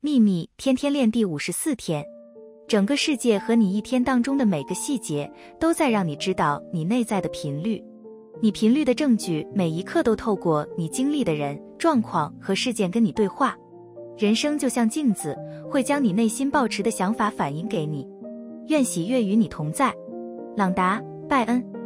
秘密天天练第五十四天。整个世界和你一天当中的每个细节都在让你知道你内在的频率。你频率的证据每一刻都透过你经历的人状况和事件跟你对话。人生就像镜子会将你内心抱持的想法反映给你。愿喜悦与你同在。朗达拜恩。